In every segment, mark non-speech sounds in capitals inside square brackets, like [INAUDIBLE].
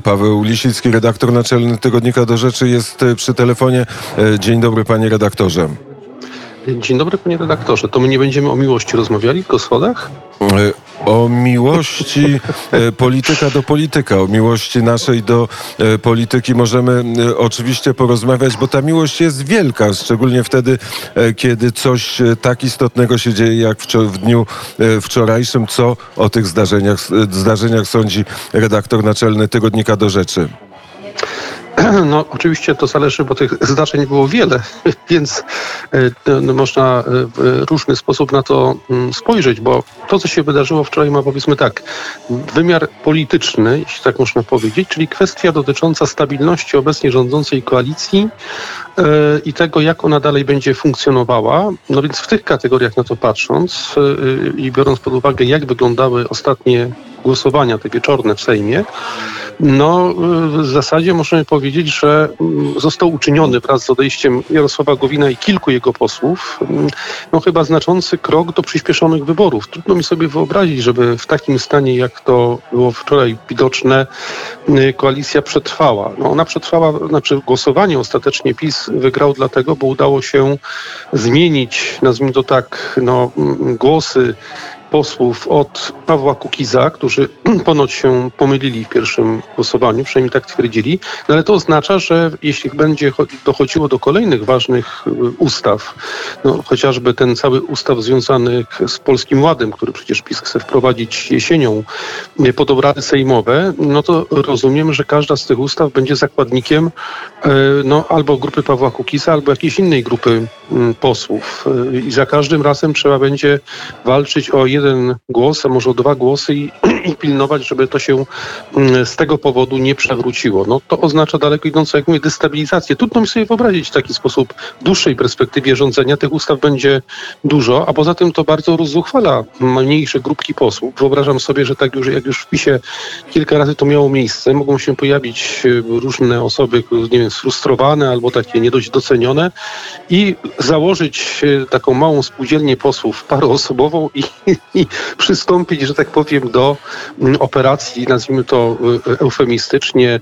Paweł Lisicki, redaktor naczelny Tygodnika do Rzeczy jest e, przy telefonie. E, Dzień dobry panie redaktorze. Dzień dobry panie redaktorze. To my nie będziemy o miłości rozmawiali, tylko o? E, O miłości e, polityka do polityka, o miłości naszej do e, polityki możemy oczywiście porozmawiać, bo ta miłość jest wielka, szczególnie wtedy, kiedy coś tak istotnego się dzieje jak w dniu wczorajszym. Co o tych zdarzeniach, zdarzeniach sądzi redaktor naczelny Tygodnika do Rzeczy? [CLEARS THROAT] No oczywiście to zależy, bo tych zdarzeń było wiele, [LAUGHS] więc e, no, można e, w różny sposób na to mm, spojrzeć, bo to, co się wydarzyło wczoraj ma powiedzmy tak, wymiar polityczny, jeśli tak można powiedzieć, czyli kwestia dotycząca stabilności obecnie rządzącej koalicji e, i tego, jak ona dalej będzie funkcjonowała. No więc w tych kategoriach na to patrząc e, i biorąc pod uwagę, jak wyglądały ostatnie głosowania, te wieczorne w Sejmie, no w zasadzie możemy powiedzieć, że mm, został uczyniony wraz z odejściem Jarosława Gowina i kilku jego posłów, mm, no chyba znaczący krok do przyspieszonych wyborów. Trudno mi sobie wyobrazić, żeby w takim stanie, jak to było wczoraj widoczne, y, koalicja przetrwała. No ona przetrwała, znaczy głosowanie ostatecznie PiS wygrał dlatego, bo udało się zmienić, nazwijmy to tak, no, mm, głosy posłów od Pawła Kukiza, którzy [CLEARS THROAT] ponoć się pomylili w pierwszym głosowaniu, przynajmniej tak twierdzili, no ale to oznacza, że jeśli będzie cho- dochodziło do kolejnych ważnych y, ustaw, no chociażby ten cały ustaw związany z Polskim Ładem, który przecież PiS chce wprowadzić jesienią y, pod obrady sejmowe, no to rozumiem, że każda z tych ustaw będzie zakładnikiem y, no, albo grupy Pawła Kukiza, albo jakiejś innej grupy mm, posłów. I za każdym razem trzeba będzie walczyć o jeden głos, a może o dwa głosy i, i pilnować, żeby to się mm, z tego powodu nie przewróciło. No to oznacza daleko idącą, jak mówię, destabilizację. Trudno mi sobie wyobrazić w taki sposób w dłuższej perspektywie rządzenia. Tych ustaw będzie dużo, a poza tym to bardzo rozzuchwala mniejsze grupki posłów. Wyobrażam sobie, że tak już, jak już w PiSie kilka razy to miało miejsce, mogą się pojawić e, różne osoby, nie wiem, sfrustrowane albo takie nie dość docenione i założyć e, taką małą spółdzielnię posłów paroosobową i, [LAUGHS] i przystąpić, że tak powiem, do operacji, nazwijmy to e, eufemistycznie,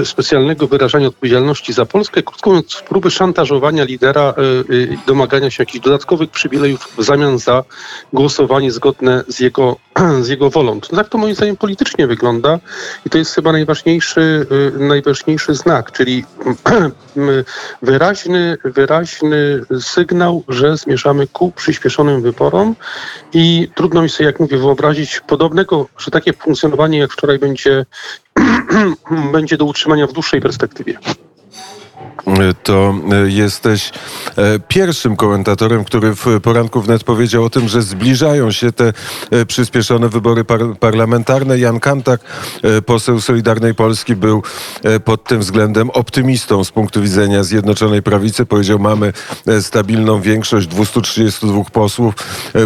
e, specjalnego wyrażania odpowiedzialności za Polskę, krótko mówiąc, próby szantażowania lidera i domagania się jakichś dodatkowych przywilejów w zamian za głosowanie zgodne z jego, [CLEARS THROAT] z jego wolą. Tak to moim zdaniem politycznie wygląda i to jest chyba najważniejszy, najważniejszy znak, czyli [CLEARS THROAT] wyraźny, wyraźny sygnał, że zmierzamy ku przyspieszonym wyborom i trudno mi sobie, jak mówię, wyobrazić podobnego, że takie funkcjonowanie jak wczoraj będzie, [CLEARS THROAT] będzie do utrzymania w dłuższej perspektywie. To e, jesteś e, pierwszym komentatorem, który w poranku wnet powiedział o tym, że zbliżają się te e, przyspieszone wybory par parlamentarne. Jan Kantak, poseł Solidarnej Polski, był pod tym względem optymistą z punktu widzenia Zjednoczonej Prawicy. Powiedział, mamy stabilną większość 232 posłów,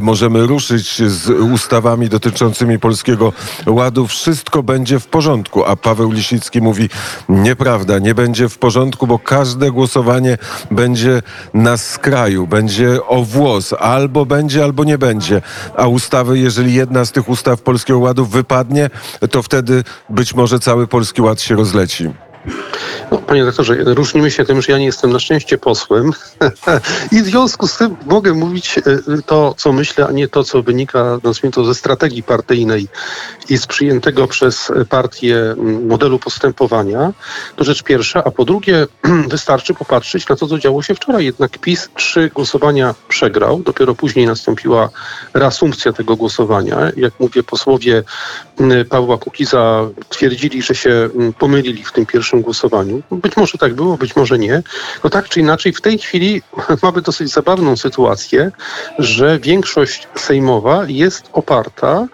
możemy ruszyć z ustawami dotyczącymi Polskiego Ładu. Wszystko będzie w porządku. A Paweł Lisicki mówi, nieprawda, nie będzie w porządku, bo każde głosowanie będzie na skraju, będzie o włos, albo będzie, albo nie będzie. A ustawy, jeżeli jedna z tych ustaw Polskiego Ładu wypadnie, to wtedy być może cały Polski Ład się rozleci. No, panie doktorze, różnimy się tym, że ja nie jestem na szczęście posłem [LAUGHS] i w związku z tym mogę mówić e, to, co myślę, a nie to, co wynika nazwijmy to, ze strategii partyjnej i z przyjętego przez partię mm, modelu postępowania. To rzecz pierwsza, a po drugie [CLEARS THROAT] wystarczy popatrzeć na to, co działo się wczoraj. Jednak PiS trzy głosowania przegrał, dopiero później nastąpiła reasumpcja tego głosowania. Jak mówię, posłowie mm, Pawła Kukiza twierdzili, że się mm, pomylili w tym pierwszym głosowaniu. Być może tak było, być może nie. No tak czy inaczej, w tej chwili [LAUGHS] mamy dosyć zabawną sytuację, że większość sejmowa jest oparta,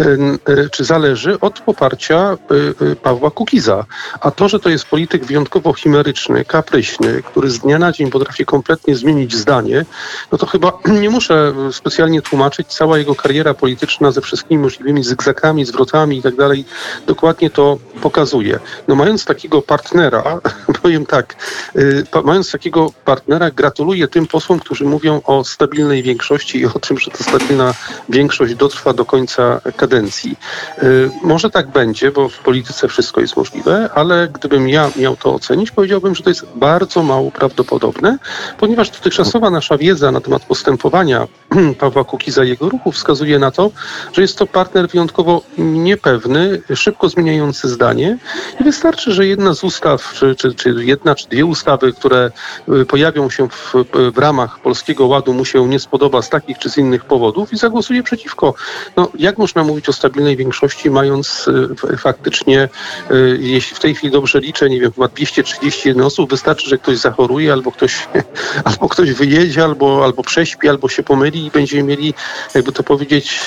y, czy zależy od poparcia y, y, Pawła Kukiza. A to, że to jest polityk wyjątkowo chimeryczny, kapryśny, który z dnia na dzień potrafi kompletnie zmienić zdanie, no to chyba [CLEARS THROAT] nie muszę specjalnie tłumaczyć. Cała jego kariera polityczna ze wszystkimi możliwymi zygzakami, zwrotami, i tak dalej, dokładnie to pokazuje. No mając takiego partnera, [LAUGHS] powiem tak, y, mając takiego partnera, gratuluję tym posłom, którzy mówią o stabilnej większości i o tym, że ta stabilna większość dotrwa do końca kadencji. Y, może tak będzie, bo w polityce wszystko jest możliwe, ale gdybym ja miał to ocenić, powiedziałbym, że to jest bardzo mało prawdopodobne, ponieważ dotychczasowa nasza wiedza na temat postępowania [CLEARS THROAT] Pawła Kukiza i jego ruchu wskazuje na to, że jest to partner wyjątkowo niepewny, szybko zmieniający zdanie i wystarczy, że jedna z ustaw, czy, czy, czy jedna, czy dwie ustawy, które y, pojawią się w, w ramach Polskiego Ładu mu się nie spodoba z takich czy z innych powodów i zagłosuje przeciwko. No, jak można mówić o stabilnej większości, mając y, faktycznie, y, jeśli w tej chwili dobrze liczę, nie wiem, ma 231 osób, wystarczy, że ktoś zachoruje, albo ktoś, [LAUGHS] albo ktoś wyjedzie, albo, albo prześpi, albo się pomyli i będziemy mieli, jakby to powiedzieć,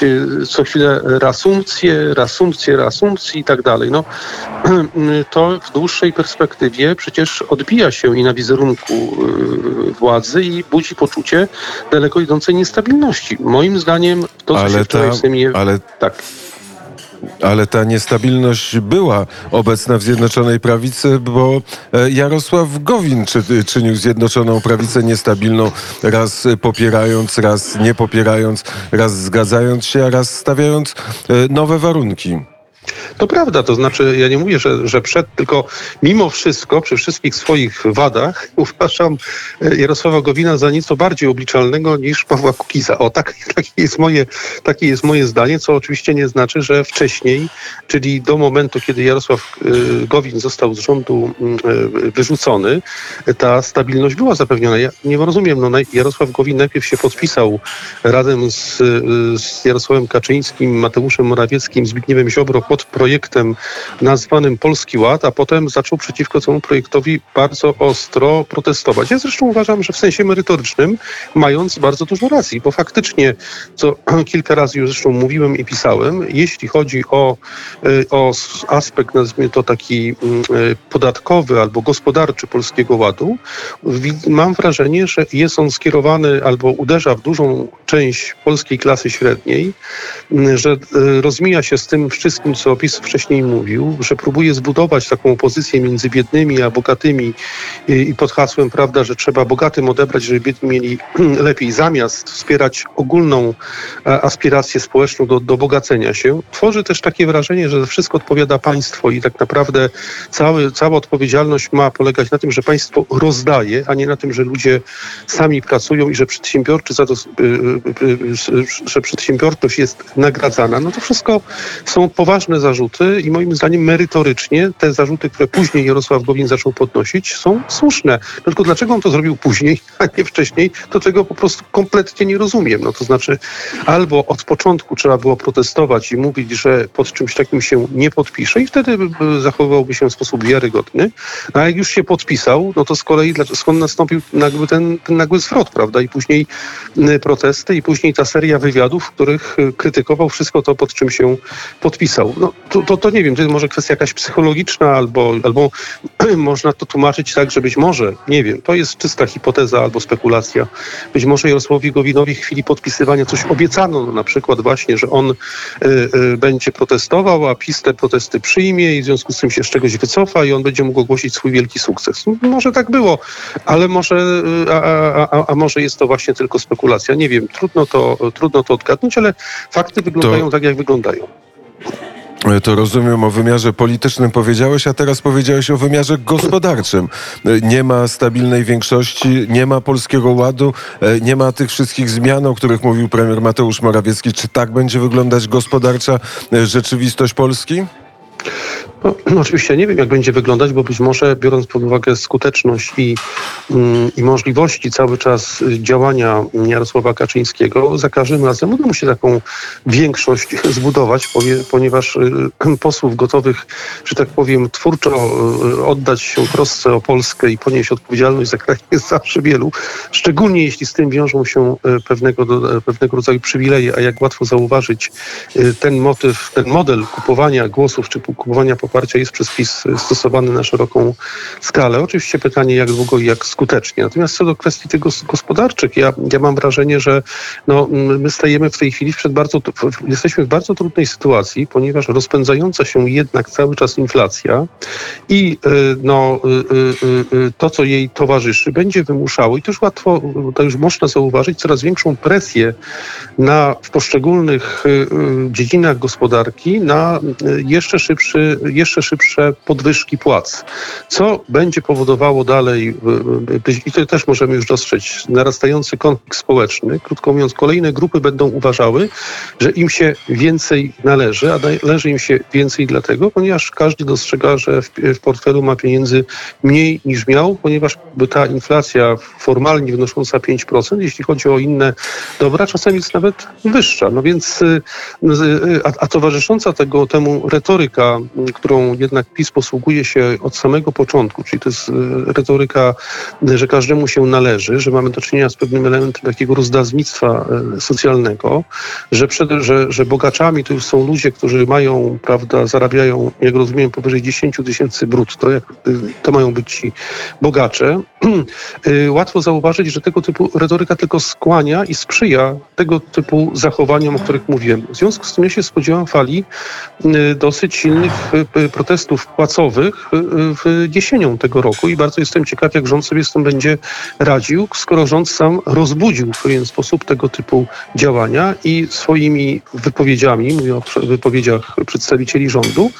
co chwilę reasumpcję, reasumpcję, reasumpcji i tak dalej. No, [CLEARS THROAT] to w dłuższej perspektywie przecież odbija się i na wizerunku władzy i budzi poczucie daleko idącej niestabilności. Moim zdaniem to, co ale się wczoraj ta, w Sejmie... Ale Tak. Ale ta niestabilność była obecna w Zjednoczonej Prawicy, bo e, Jarosław Gowin czy, czynił Zjednoczoną Prawicę niestabilną, raz popierając, raz nie popierając, raz zgadzając się, a raz stawiając e, nowe warunki. To prawda, to znaczy ja nie mówię, że, że przed, tylko mimo wszystko, przy wszystkich swoich wadach, [LAUGHS] uważam e, Jarosława Gowina za nieco bardziej obliczalnego niż Pawła Kukiza. O, tak, [LAUGHS] takie, jest moje, takie jest moje zdanie, co oczywiście nie znaczy, że wcześniej, czyli do momentu, kiedy Jarosław e, Gowin został z rządu mm, e, wyrzucony, ta stabilność była zapewniona. Ja nie rozumiem, no Jarosław Gowin najpierw się podpisał razem z, z Jarosławem Kaczyńskim, Mateuszem Morawieckim, Zbigniewem Ziobro pod projektem nazwanym Polski Ład, a potem zaczął przeciwko temu projektowi bardzo ostro protestować. Ja zresztą uważam, że w sensie merytorycznym mając bardzo dużo racji, bo faktycznie, co [CLEARS THROAT] kilka razy już zresztą mówiłem i pisałem, jeśli chodzi o, y, o aspekt, nazwijmy to taki mm, y, podatkowy albo gospodarczy Polskiego Ładu, mam wrażenie, że jest on skierowany albo uderza w dużą część polskiej klasy średniej, mm, że y, rozmija się z tym wszystkim, co PiS wcześniej mówił, że próbuje zbudować taką pozycję między biednymi a bogatymi i pod hasłem, prawda, że trzeba bogatym odebrać, żeby biedni mieli [CLEARS THROAT] lepiej, zamiast wspierać ogólną aspirację społeczną do, do bogacenia się, tworzy też takie wrażenie, że wszystko odpowiada państwo i tak naprawdę cały, cała odpowiedzialność ma polegać na tym, że państwo rozdaje, a nie na tym, że ludzie sami pracują i że przedsiębiorczy za to, y, y, y, że przedsiębiorczość jest nagradzana. No to wszystko są poważne zarzuty i moim zdaniem merytorycznie te zarzuty, które później Jarosław Gowin zaczął podnosić, są słuszne. No tylko dlaczego on to zrobił później, [LAUGHS] a nie wcześniej, to tego po prostu kompletnie nie rozumiem. No to znaczy albo od początku trzeba było protestować i mówić, że pod czymś takim się nie podpisze i wtedy zachowywałby się w sposób wiarygodny, a jak już się podpisał, no to z kolei skąd nastąpił nagły ten, ten nagły zwrot, prawda? I później protesty i później ta seria wywiadów, w których krytykował wszystko to, pod czym się podpisał. No, to, to, to, nie wiem, to jest może kwestia jakaś psychologiczna, albo, albo [CLEARS THROAT] można to tłumaczyć tak, że być może, nie wiem, to jest czysta hipoteza albo spekulacja. Być może Jarosławowi Gowinowi w chwili podpisywania coś obiecano, no, na przykład właśnie, że on y, y, będzie protestował, a PiS te protesty przyjmie i w związku z tym się z czegoś wycofa i on będzie mógł ogłosić swój wielki sukces. No, może tak było, ale może, a, a, a, a, może jest to właśnie tylko spekulacja. Nie wiem, trudno to, trudno to odgadnąć, ale fakty wyglądają to... tak, jak wyglądają. To rozumiem o wymiarze politycznym powiedziałeś, a teraz powiedziałeś o wymiarze gospodarczym. Nie ma stabilnej większości, nie ma polskiego ładu, nie ma tych wszystkich zmian, o których mówił premier Mateusz Morawiecki. Czy tak będzie wyglądać gospodarcza rzeczywistość Polski? No, [CLEARS THROAT] oczywiście nie wiem, jak będzie wyglądać, bo być może biorąc pod uwagę skuteczność i, mm, i możliwości cały czas działania Jarosława Kaczyńskiego, za każdym razem uda mu się taką większość [LAUGHS] zbudować, ponieważ y, [CLEARS THROAT] posłów gotowych, że tak powiem, twórczo y, oddać się trosce o Polskę i ponieść odpowiedzialność za kraj jest zawsze wielu, szczególnie jeśli z tym wiążą się y, pewnego, pewnego rodzaju przywileje, a jak łatwo zauważyć, ten motyw, ten model kupowania głosów czy kupowania poparcia poparcia jest przez PiS stosowany na szeroką skalę. Oczywiście pytanie, jak długo i jak skutecznie. Natomiast co do kwestii gos- gospodarczych, ja, ja mam wrażenie, że no, my stajemy w tej chwili przed bardzo, jesteśmy w bardzo trudnej sytuacji, ponieważ rozpędzająca się jednak cały czas inflacja i y, no, y, y, to, co jej towarzyszy, będzie wymuszało i też łatwo, to już można zauważyć, coraz większą presję na, w poszczególnych dziedzinach gospodarki na jeszcze, szybszy, jeszcze szybsze podwyżki płac, co będzie powodowało dalej, i to też możemy już dostrzec, narastający konflikt społeczny. Krótko mówiąc, kolejne grupy będą uważały, że im się więcej należy, a należy im się więcej dlatego, ponieważ każdy dostrzega, że w, portfelu ma pieniędzy mniej niż miał, ponieważ ta inflacja formalnie wynosząca 5%, jeśli chodzi o inne dobra, czasem jest nawet wyższa. No więc, y, y, a, a towarzysząca tego, temu retoryka, y, którą jednak PiS posługuje się od samego początku, czyli to jest y, retoryka, y, że każdemu się należy, że mamy do czynienia z pewnym elementem takiego rozdawnictwa y, socjalnego, że, przed, że, że bogaczami to już są ludzie, którzy mają, prawda, zarabiają, jak rozumiem, powyżej 10 tysięcy brutto, jak, to mają być ci bogacze. [CLEARS THROAT] Łatwo zauważyć, że tego typu retoryka tylko skłania i sprzyja tego typu zachowaniom, o których mówiłem. W związku z tym ja się spodziewam fali dosyć silnych protestów płacowych y, y, w jesienią tego roku i bardzo jestem ciekaw, jak rząd sobie z tym będzie radził, skoro rząd sam rozbudził w pewien sposób tego typu działania i swoimi wypowiedziami, mówię o wypowiedziach przedstawicieli rządu,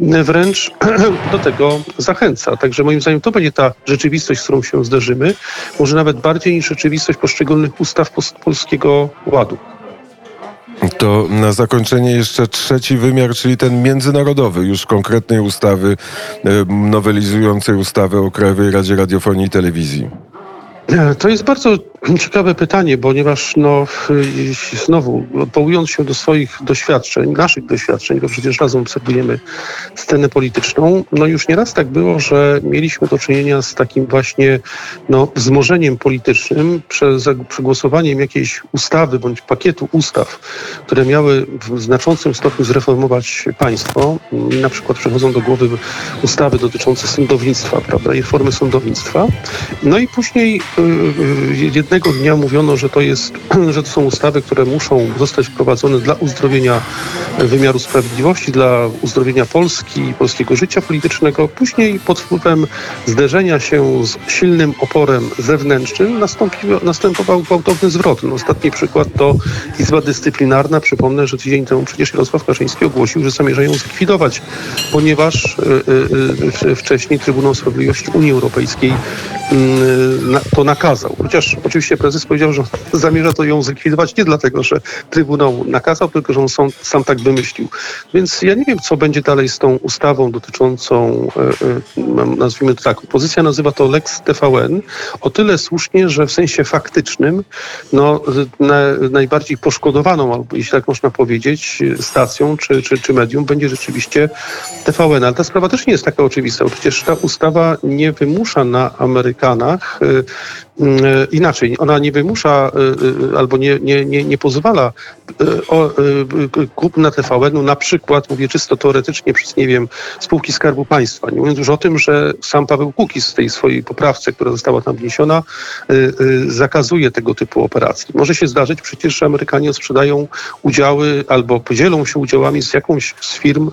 y, wręcz [CLEARS THROAT] do tego zachęca. Także moim zdaniem to będzie ta rzeczywistość, z którą się zderzymy, może nawet bardziej niż rzeczywistość poszczególnych ustaw Polskiego Ładu. To na zakończenie jeszcze trzeci wymiar, czyli ten międzynarodowy, już konkretnej ustawy e, nowelizującej ustawę o Krajowej Radzie Radiofonii i Telewizji. E, To jest bardzo [CLEARS THROAT] ciekawe pytanie, ponieważ no, znowu, połując się do swoich doświadczeń, naszych doświadczeń, bo przecież razem obserwujemy scenę polityczną, no już nieraz tak było, że mieliśmy do czynienia z takim właśnie no, wzmożeniem politycznym, przez przegłosowaniem jakiejś ustawy bądź pakietu ustaw, które miały w znaczącym stopniu zreformować państwo. Na przykład przychodzą do głowy ustawy dotyczące sądownictwa, prawda, i reformy sądownictwa. No i później y, y, dnia mówiono, że to, jest, [CLEARS THROAT] że to są ustawy, które muszą zostać wprowadzone dla uzdrowienia wymiaru sprawiedliwości, dla uzdrowienia Polski, polskiego życia politycznego. Później pod wpływem zderzenia się z silnym oporem zewnętrznym następował gwałtowny zwrot. No, ostatni przykład to Izba Dyscyplinarna. Przypomnę, że tydzień temu przecież Jarosław Kaczyński ogłosił, że zamierzają zlikwidować, ponieważ y, y, y, wcześniej Trybunał Sprawiedliwości Unii Europejskiej to nakazał. Chociaż oczywiście prezes powiedział, że [LAUGHS] zamierza to ją zlikwidować nie dlatego, że Trybunał nakazał, tylko że on sam, sam tak wymyślił. Więc ja nie wiem, co będzie dalej z tą ustawą dotyczącą, e, e, nazwijmy to tak, opozycja nazywa to Lex TVN, o tyle słusznie, że w sensie faktycznym no, na, najbardziej poszkodowaną, albo jeśli tak można powiedzieć, stacją czy, czy, czy medium będzie rzeczywiście TVN. Ale ta sprawa też nie jest taka oczywista, przecież ta ustawa nie wymusza na Amerykanach y, y, inaczej, ona nie wymusza y, y, albo nie, nie, nie, nie pozwala kupna TVN-u na przykład, mówię czysto teoretycznie, przez, nie wiem, spółki Skarbu Państwa. Nie mówiąc już o tym, że sam Paweł Kukiz w tej swojej poprawce, która została tam wniesiona, zakazuje tego typu operacji. Może się zdarzyć przecież, że Amerykanie sprzedają udziały albo podzielą się udziałami z jakąś z firm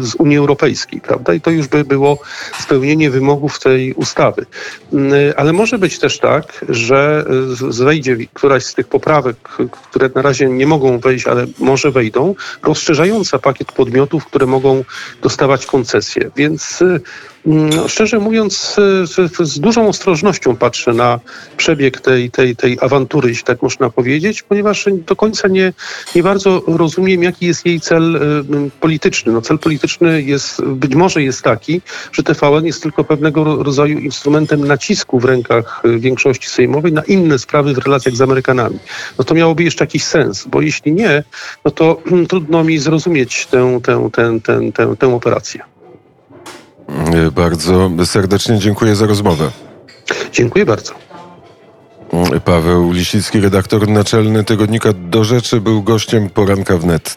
z Unii Europejskiej, prawda? I to już by było spełnienie wymogów tej ustawy. Y, Ale może być też tak, że y, wejdzie któraś z tych poprawek, y, które na razie nie mogą wejść, ale może wejdą, rozszerzająca pakiet podmiotów, które mogą dostawać koncesje. Więc y, no, szczerze mówiąc, y, z, dużą ostrożnością patrzę na przebieg tej, tej, tej awantury, jeśli tak można powiedzieć, ponieważ do końca nie, nie bardzo rozumiem, jaki jest jej cel y, polityczny. No, cel polityczny jest, być może jest taki, że TVN jest tylko pewnego ro- rodzaju instrumentem nacisku w rękach y, większości sejmowej na inne sprawy w relacjach z Amerykanami. No to miałoby jeszcze jakiś sens, bo jeśli nie, no to [CLEARS THROAT] trudno mi zrozumieć tę, tę, tę, tę, tę, tę operację. E, Bardzo serdecznie dziękuję za rozmowę. Dziękuję bardzo. Paweł Lisicki, redaktor naczelny tygodnika Do Rzeczy, był gościem poranka wnet.